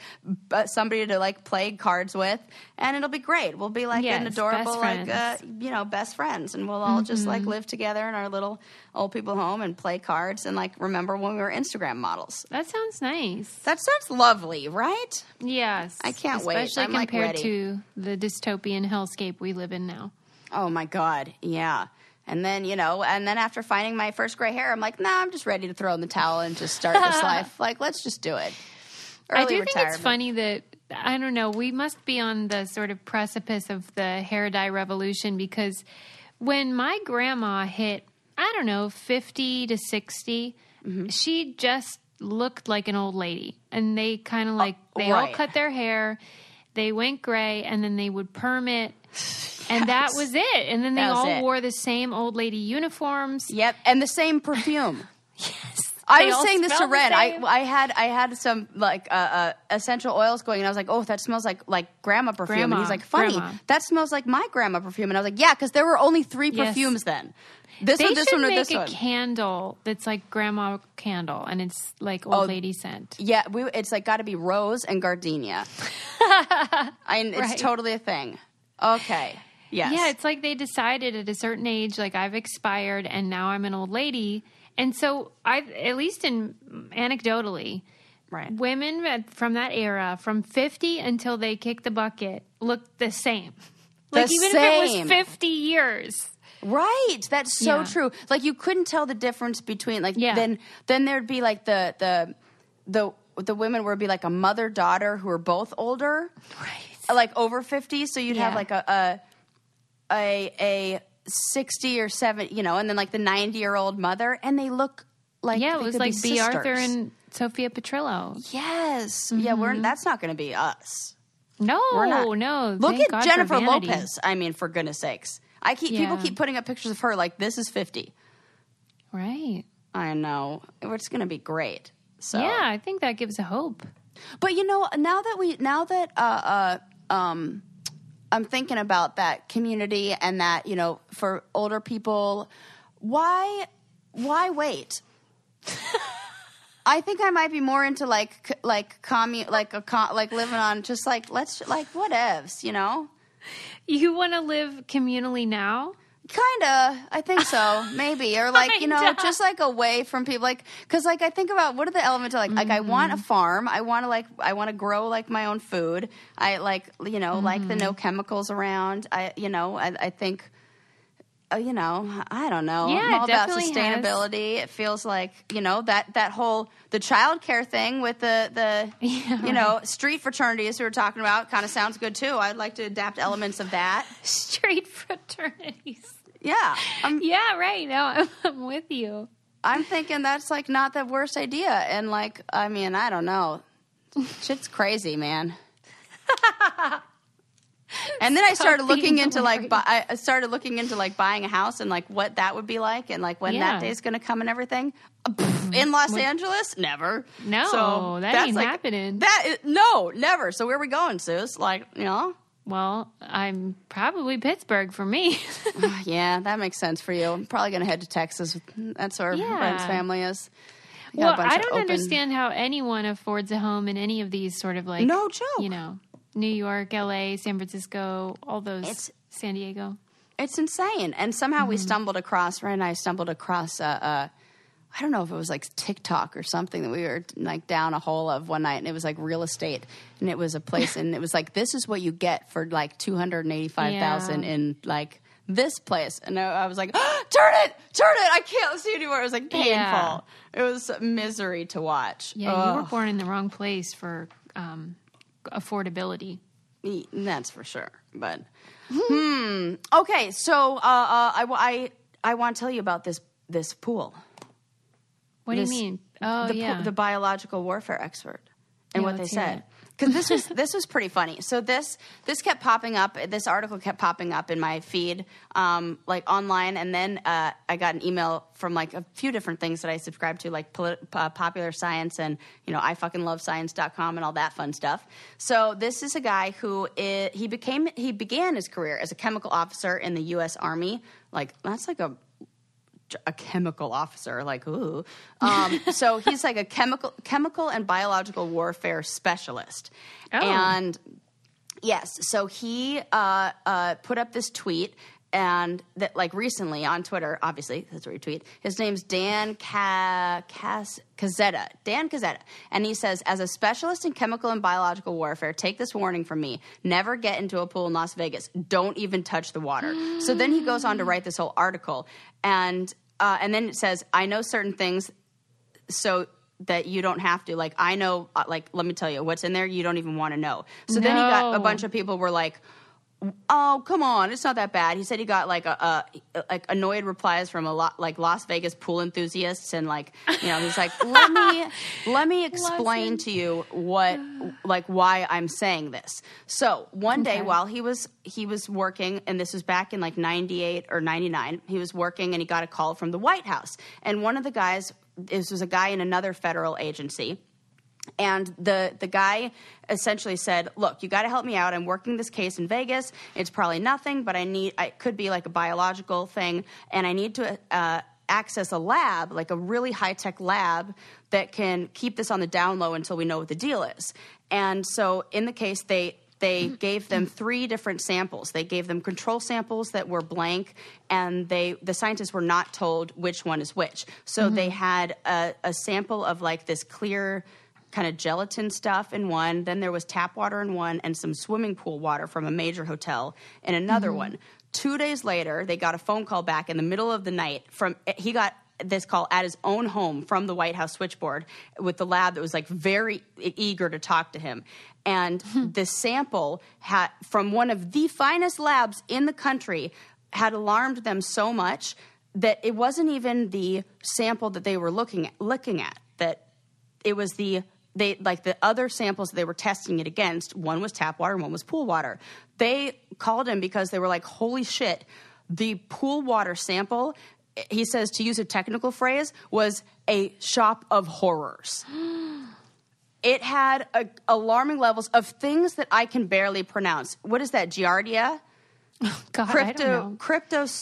uh, somebody to like play cards with, and it'll be great. We'll be like Yes, an adorable, like uh. Mm-hmm. you know, best friends, and we'll all just like live together in our little old people home and play cards and like remember when we were Instagram models. that sounds nice. That sounds lovely, right? Yes, I can't wait. especially I'm, like, compared to the dystopian hellscape we live in now. Oh my god, yeah. And then you know, and then after finding my first gray hair, I'm like, nah, I'm just ready to throw in the towel and just start this life. Like, let's just do it. Early I do retirement. think it's funny that I don't know. We must be on the sort of precipice of the hair dye revolution because when my grandma hit, I don't know, fifty to 60 Mm-hmm. she just looked like an old lady, and they kind of like they all Oh, cut their hair, they went gray, and then they would perm it. And that was it. And then they all it. wore the same old lady uniforms. Yep, and the same perfume. Yes. I They was saying this to Ren. I. I had I had some like uh, uh, essential oils going, and I was like, "Oh, that smells like like grandma perfume." and he's like, "Funny, grandma. that smells like my grandma perfume." And I was like, "Yeah, because there were only three Yes. perfumes then. This They one, this should one, or make this a one." candle that's like grandma candle, and it's like oh, old Oh, lady scent. Yeah, we, it's like got to be rose and gardenia. I mean, it's Right. totally a thing. Okay. Yes. Yeah, it's like they decided at a certain age, like I've expired and now I'm an old lady. And so I, at least in anecdotally, right. women from that era, from 50 until they kicked the bucket, looked the same. Like even if it was 50 years. Right. That's so Yeah. true. Like you couldn't tell the difference between like Yeah. then then there'd be like the the the the women would be like a mother daughter who are both older, Right. like over fifty. So you'd have like a a a, a sixty or seven, you know, and then like the ninety year old mother, and they look like Yeah, it was like Bea Arthur and Sophia Petrillo. yes, yeah. We're mm-hmm. that's not going to be us. No, We're not. no. Look at Jennifer. Lopez. I mean, for goodness sakes, I keep people keep putting up pictures of her like this is fifty. Right. I know it's going to be great. So Yeah, I think that gives a hope. But you know, now that we now that uh, uh, um, I'm thinking about that community and that you know for older people, why why wait? I think I might be more into like like commu like a co- like living on just like let's like whatevs, you know. You want to live communally now? Kinda, I think so, maybe, or like you know, just like away from people, like because like I think about what are the elements of like like I want Mm-hmm. a farm, I want to like I want to grow like my own food, I like you know like the no Mm-hmm. chemicals around, I you know I, I think. Uh, you know, I don't know. Yeah, I'm all about definitely has- sustainability. It feels like you know that that whole the childcare thing with the the Yeah, you know street fraternities we were talking about kind of sounds good too. I'd like to adapt elements of that. street fraternities. Yeah, I'm Yeah, right. No, I'm, I'm with you. I'm thinking that's like not the worst idea. And like, I mean, I don't know. Shit's crazy, man. And then I started looking into like, bu- I started looking into like buying a house and like what that would be like and like when Yeah. that day's going to come and everything. Uh, In Los Angeles, never. No, that that's, ain't like- happening. That is, no, never. So where are we going, Suze? Like, you know, Well, I'm probably Pittsburgh for me. yeah, that makes sense for you. I'm probably going to head to Texas. That's where Yeah. Brent's family is. We well, I don't open- understand how anyone affords a home in any of these sort of like No joke. You know, New York, L.A., San Francisco, all those. It's- San Diego. It's insane. And somehow Mm-hmm. we stumbled across, Ray and I stumbled across, uh, uh, I don't know if it was like TikTok or something that we were like down a hole of one night and it was like real estate. And it was a place and it was like, this is what you get for like 285,000 Yeah. in like this place. And I, was like, turn it, turn it. I can't see anymore. It was like painful. Yeah. It was misery to watch. Yeah, you were born in the wrong place for um, affordability. E- That's for sure. But hmm. Okay, so uh, uh, I, I I want to tell you about this this pool. What This- do you mean? Oh, the, yeah. the biological warfare expert and Yeah, what they said it. Because this was this was pretty funny. So this this kept popping up. This article kept popping up in my feed, um, like online, and then uh, I got an email from like a few different things that I subscribe to, like polit- uh, Popular Science and you know I fucking love science.com and all that fun stuff. So this is a guy who he became he began his career as a chemical officer in the U.S. Army. Like that's like a a chemical officer, like ooh. Um, so he's like a chemical, chemical and biological warfare specialist, Oh. and yes, so he uh, uh, put up this tweet. And that, like recently on Twitter, obviously that's where he tweet. His name's Dan Ca- Cas- Kaszeta. Dan Kaszeta, and he says, as a specialist in chemical and biological warfare, take this warning from me: never get into a pool in Las Vegas. Don't even touch the water. so then he goes on to write this whole article, and uh, and then it says, I know certain things so that you don't have to. Like I know, uh, like let me tell you, what's in there you don't even want to know. So then he got a bunch of people were like. Oh come on! It's not that bad. He said he got like a, a like annoyed replies from a lot like Las Vegas pool enthusiasts and like you know he's like let me let me explain to you what like why I'm saying this. So one day while he was he was working and this was back in like 98 or 99 he was working and he got a call from the White House and one of the guys this was a guy in another federal agency and the the guy essentially said, "Look, you got to help me out. I'm working this case in Vegas. It's probably nothing, but I need. I it could be like a biological thing, and I need to." Uh, access a lab like a really high-tech lab that can keep this on the down low until we know what the deal is and so in the case they they gave them three different samples. They gave them control samples that were blank, and they the scientists were not told which one is which. So they had a, a sample of like this clear kind of gelatin stuff in one. Then there was tap water in one, and some swimming pool water from a major hotel in another mm-hmm. one. Two days later, they got a phone call back in the middle of the night from he got this call at his own home from the White House switchboard with the lab that was like very eager to talk to him. And hmm. the sample had from one of the finest labs in the country had alarmed them so much that it wasn't even the sample that they were looking at, looking at that it was the they like the other samples they were testing it against one was tap water and one was pool water. They called him because they were like holy shit the pool water sample he says to use a technical phrase was a shop of horrors. It had a, alarming levels of things that i can barely pronounce. What is that giardia? God, I don't crypto know.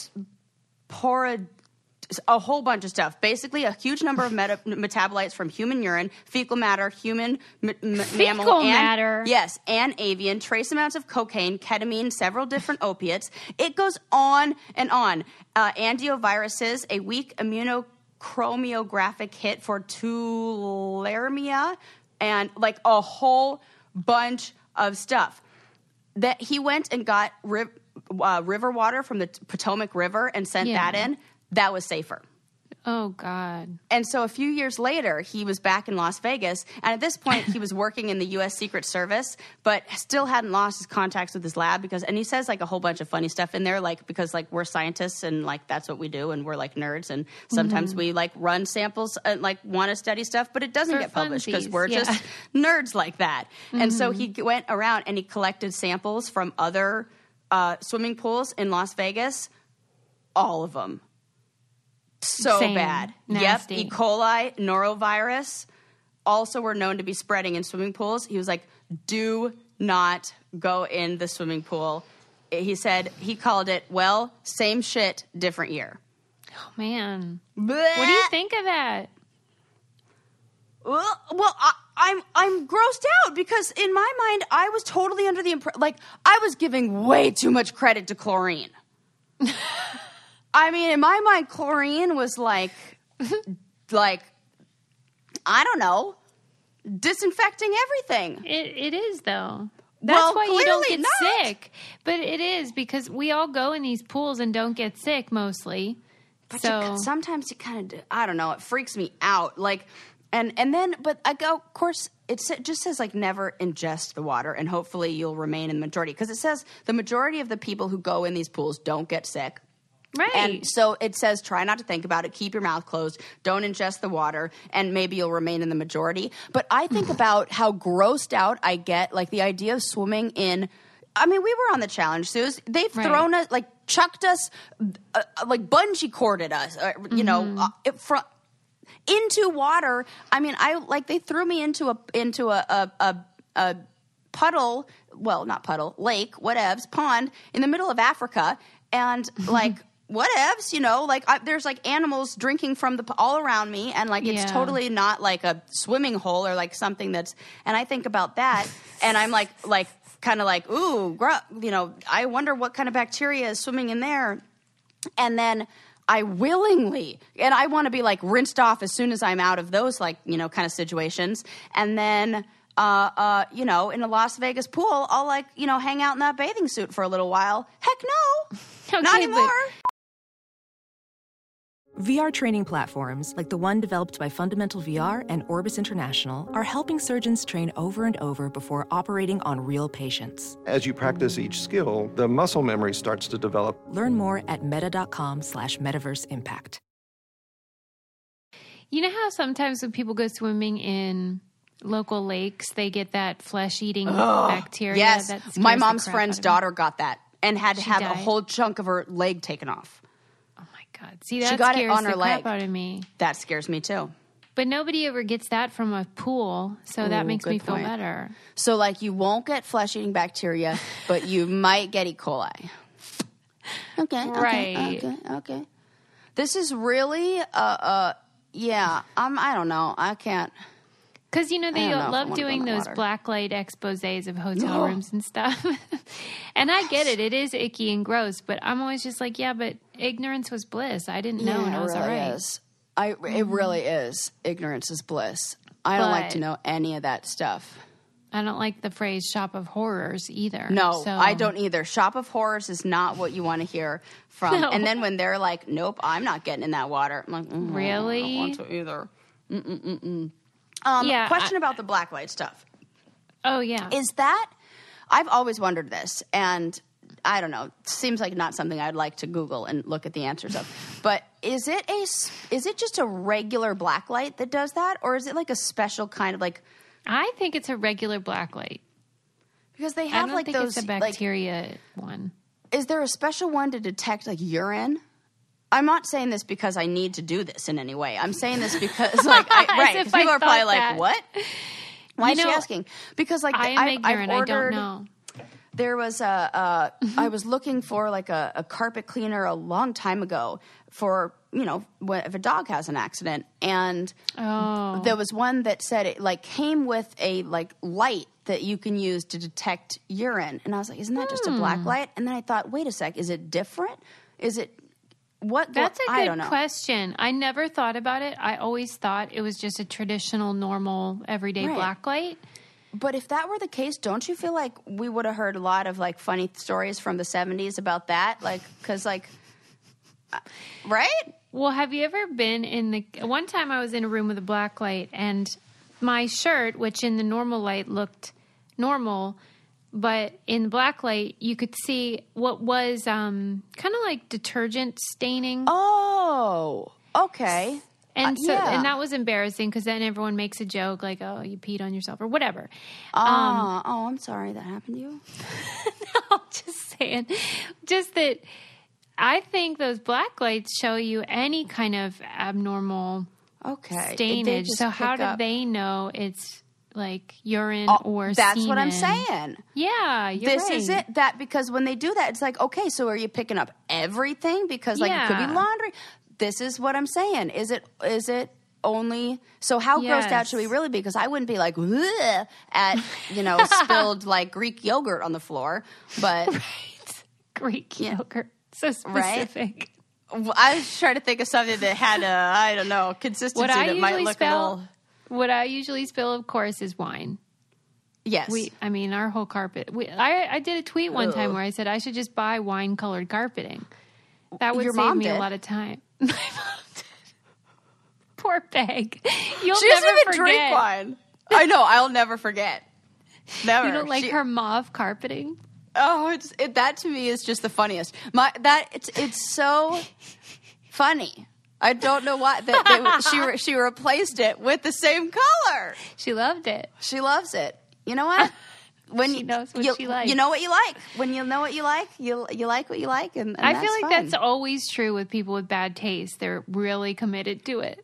A whole bunch of stuff. Basically, a huge number of meta- metabolites from human urine, fecal matter, human m- m- mammal, and matter? yes, and avian. Trace amounts of cocaine, ketamine, several different opiates. It goes on and on. Uh, angioviruses, a weak immunochromiographic hit for tularemia, and like a whole bunch of stuff that he went and got uh, river water from the Potomac River and sent Yeah. that in. That was safer. Oh God. And so a few years later, he was back in Las Vegas. And at this point, he was working in the U.S. Secret Service, but still hadn't lost his contacts with his lab because, and he says like a whole bunch of funny stuff in there, like because like we're scientists and like that's what we do and we're like nerds. And sometimes we like run samples and like want to study stuff, but it doesn't For get published because we're yeah. just nerds like that. And so he went around and he collected samples from other uh, swimming pools in Las Vegas, all of them. So Same. bad. Nasty. Yep. E. coli, norovirus, also were known to be spreading in swimming pools. He was like, do not go in the swimming pool. He said, he called it, well, same shit, different year. Oh man. What do you think of that? Well, well I, I'm I'm grossed out because in my mind I was totally under the impression like I was giving way too much credit to chlorine. I mean, in my mind, chlorine was like like I don't know, disinfecting everything. It, it is though. That's Well, why you don't get not. sick. But it is because we all go in these pools and don't get sick mostly. But so you, sometimes you kind of I don't know. It freaks me out. Like and and then but I go. Of course, it just says like never ingest the water, and hopefully you'll remain in the majority because it says the majority of the people who go in these pools don't get sick. Right. And so it says try not to think about it, keep your mouth closed, don't ingest the water, and maybe you'll remain in the majority. But I think about how grossed out I get, like the idea of swimming in. I mean, we were on the challenge, Suze. They've Right. thrown us, like chucked us, uh, uh, like bungee corded us, uh, you know, uh, it, into water. I mean, I like they threw me into a into a a, a, a puddle, well, not puddle, lake, whatevs, pond in the middle of Africa, and like whatevs, you know, like I, there's like animals drinking from the all around me, and like it's Yeah. totally not like a swimming hole or like something that's. And I think about that, and I'm like like kind of like ooh, gr- you know, I wonder what kind of bacteria is swimming in there and then I willingly and I want to be like rinsed off as soon as I'm out of those like you know kind of situations, and then. Uh, uh, you know, in a Las Vegas pool, I'll like, you know, hang out in that bathing suit for a little while. Heck no, not Okay, but- anymore. VR training platforms, like the one developed by Fundamental VR and Orbis International, are helping surgeons train over and over before operating on real patients. As you practice each skill, the muscle memory starts to develop. Learn more at meta.com slash metaverse impact. You know how sometimes when people go swimming in local lakes, they get that flesh-eating oh, bacteria. Yes, that my mom's friend's out of me? daughter got that and had to She have a whole chunk of her leg taken off. God! See, that got it scares on the her crap leg. out of me. That scares me too. But nobody ever gets that from a pool, so that makes me feel point. better. So, like, you won't get flesh eating bacteria, but you might get E. coli. Okay, okay, Right. Okay, okay. This is really, uh, uh, yeah. Um, I don't know. I can't. Because you know they I know love doing those water. black light exposés of hotel rooms and stuff. and I get it; it is icky and gross. But I'm always just like, yeah, but ignorance was bliss. I didn't know, and I it was really all right. Mm-hmm. is. I. It really is. Ignorance is bliss. I don't like to know any of that stuff. I don't like the phrase "shop of horrors" either. No, so. I don't either. Shop of horrors is not what you want to hear from. No. And then when they're like, "Nope, I'm not getting in that water," I'm like, mm, I Really? don't want to either. Mm-mm-mm-mm. Um, Yeah, question I- about the black light stuff. Oh yeah. Is that I've always wondered this, and I don't know. Seems like not something I'd like to Google and look at the answers of. But is it a is it just a regular black light that does that, or is it like a special kind of like I think it's a regular black light. because they have like think those it's a like bacteria one. is there a special one to detect like urine? I'm not saying this because I need to do this in any way. I'm saying this because like I, right, if 'cause I people are probably thought like, "What? Why You is she asking?" Because like I am I've, ignorant. I've I don't ordered know. there was a, a I was looking for like a, a carpet cleaner a long time ago for you know if a dog has an accident and Oh. there was one that said it like came with a like light that you can use to detect urine and I was like isn't that just a black Hmm. light and then I thought wait a sec is it different is it what That's a I good know question. I never thought about it. I always thought it was just a traditional, normal, everyday Right. black light. But if that were the case, don't you feel like we would have heard a lot of like funny stories from the 70s about that? Like, because, like, uh, right? Well, have you ever been in the one time I was in a room with a black light and my shirt, which in the normal light looked normal, but in the black light you could see what was um, kind of like detergent staining. Oh, okay. and uh, so yeah. and that was embarrassing because then everyone makes a joke like, "Oh, you peed on yourself" or whatever. Oh, oh, I'm sorry that happened to you. I'm just saying, just that I think those black lights show you any kind of abnormal Okay. Stainage. So how do they know it's like urine Oh, or That's what I'm saying. Yeah, you're this is it. That because when they do that, it's like, okay, so are you picking up everything? Because like it could be laundry. This is what I'm saying. Is it is it only so how grossed out should we really be? Because I wouldn't be like at you know spilled like Greek yogurt on the floor, but Greek Yeah. yogurt. So Right? specific. I was trying to think of something that had a I don't know consistency What I that might look a spell, little. What I usually spill, of course, is wine. Yes, We, I mean, our whole carpet. We, I, I did a tweet one time where I said I should just buy wine colored carpeting. That would Your save me a lot of time. My mom did. Poor Peg. You'll she doesn't never even forget. drink wine. I know. I'll never forget. Never. You don't like She- her mauve carpeting? Oh, it's it, that to me is just the funniest. My that it's it's so funny. I don't know why that they, she re- she replaced it with the same color. She loved it. She loves it. You know what? When She you, knows what you, she likes. You know what you like. When you know what you like, you you like what you like, and, and I feel like fine. that's always true with people with bad taste. They're really committed to it.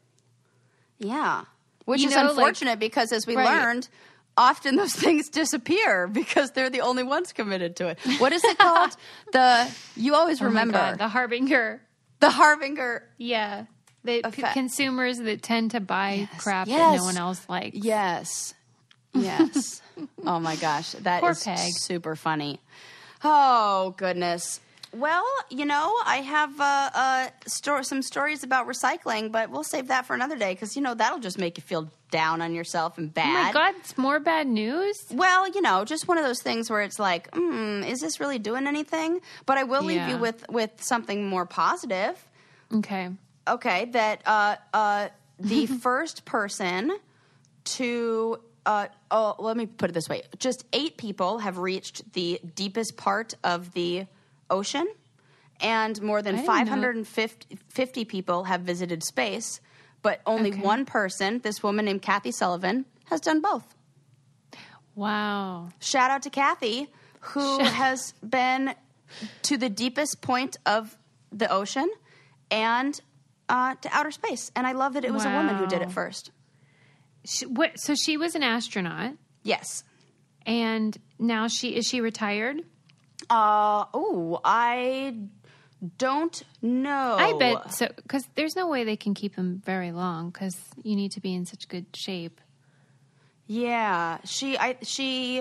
yeah. Which You is know, like- unfortunate because as we Right. learned. Often those things disappear because they're the only ones committed to it. What is it called? the you always Oh remember God, the harbinger. The harbinger Yeah. The p- consumers that tend to buy crap that no one else likes. Yes. Yes. oh my gosh. that Poor is Peg. super funny. Oh, goodness. Well, you know, I have uh, uh, sto- some stories about recycling, but we'll save that for another day because, you know, that'll just make you feel down on yourself and bad. Oh my God, it's more bad news. Well, you know, just one of those things where it's like, mm, is this really doing anything? But I will leave Yeah. you with, with something more positive. Okay. Okay, that uh, uh, the first person to uh, oh, let me put it this way: just eight people have reached the deepest part of the ocean, and more than I didn't know. 550 people have visited space. But only Okay. one person, this woman named Kathy Sullivan, has done both. Wow. Shout out to Kathy, who has been to the deepest point of the ocean and uh, to outer space. And I love that it was a woman who did it first. She, what, so she was an astronaut, Yes. and now she is she retired? Uh, oh, I don't know. I bet so because there's no way they can keep them very long because you need to be in such good shape. Yeah, she, I, she,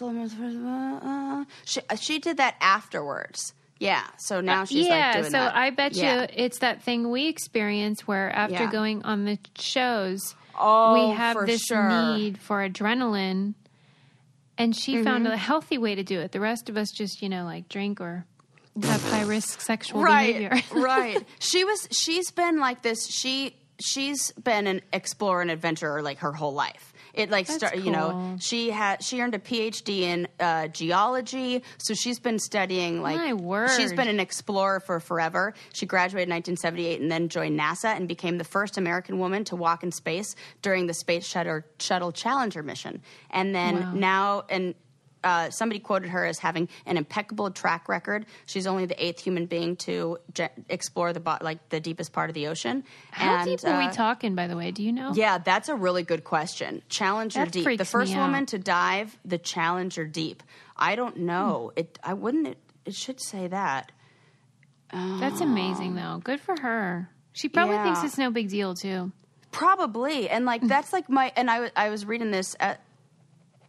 uh, she, she did that afterwards. Yeah, so now she's yeah, like doing so that. I bet Yeah. you it's that thing we experience where after Yeah. going on the shows, Oh, we have this sure. need for adrenaline. And she found Mm-hmm. a healthy way to do it. The rest of us just, you know, like drink or have high risk sexual right, behavior. right. She was. She's been like this. She she's been an explorer and adventurer like her whole life. It like start. You know, she had she earned a PhD in uh, geology, so she's been studying like My word. She's been an explorer for forever. She graduated in 1978 and then joined NASA and became the first American woman to walk in space during the Space Shuttle, Shuttle Challenger mission. And then Wow. now and uh, somebody quoted her as having an impeccable track record. She's only the eighth human being to je- explore the bo- like the deepest part of the ocean. How and, deep are we uh, talking, by the way? Do you know? Yeah, that's a really good question. Challenger That Deep. The first woman out. to dive the Challenger Deep. I don't know. Hmm. It. I wouldn't. It, it should say that. That's amazing, though. Good for her. She probably Yeah. thinks it's no big deal, too. Probably. And like that's like my and I I was reading this at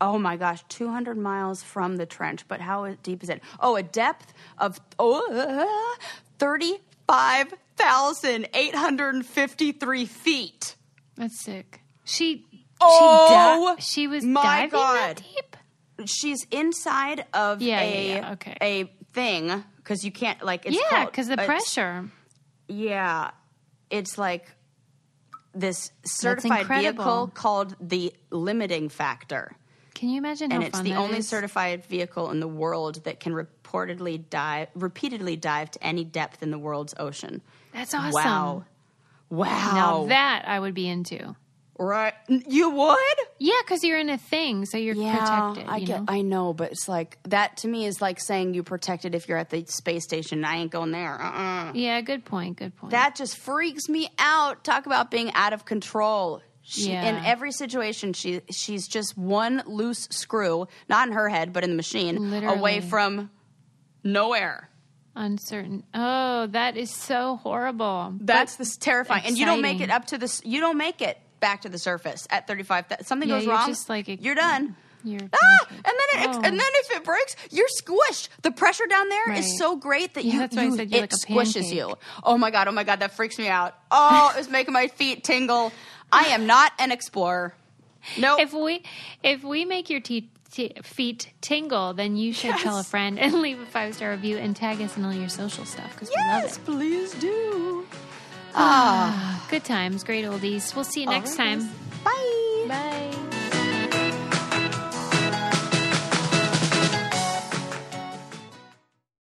oh my gosh, 200 miles from the trench, but how deep is it? Oh, a depth of oh, 35,853 feet. That's sick. She. Oh, she, di- she was my diving God. that deep. She's inside of Yeah, a yeah, yeah, okay. a thing because you can't like it's yeah, because the pressure. Yeah, it's like this certified vehicle called the limiting factor. Can you imagine how and it's the only is? certified vehicle in the world that can reportedly dive repeatedly dive to any depth in the world's ocean. That's awesome. Wow. Wow. Now that I would be into. right. You would? Yeah, because you're in a thing, so you're protected. I you get know? I know, but it's like that to me is like saying you protected if you're at the space station. I ain't going there. Uh-uh. yeah, good point. Good point. That just freaks me out. Talk about being out of control. She, Yeah. In every situation, she she's just one loose screw, not in her head, but in the machine, Literally. away from nowhere. uncertain. Oh, that is so horrible. That's this terrifying, and you don't make it up to this. You don't make it back to the surface at thirty five. Something Yeah, goes you're wrong. just like a- you're done. You're Ah, and then it, Oh. and then if it breaks, you're squished. The pressure down there is Right. so great that Yeah, you, that's why I you it like squishes you. Oh my god! Oh my god! That freaks me out. Oh, it's making my feet tingle. I am not an explorer. No, If we if we make your te- t- feet tingle, then you should tell a friend and leave a five star review and tag us in all your social stuff because we love yes, it. please do. Ah, Good times, great oldies. We'll see you next All right, time. guys. Bye. Bye.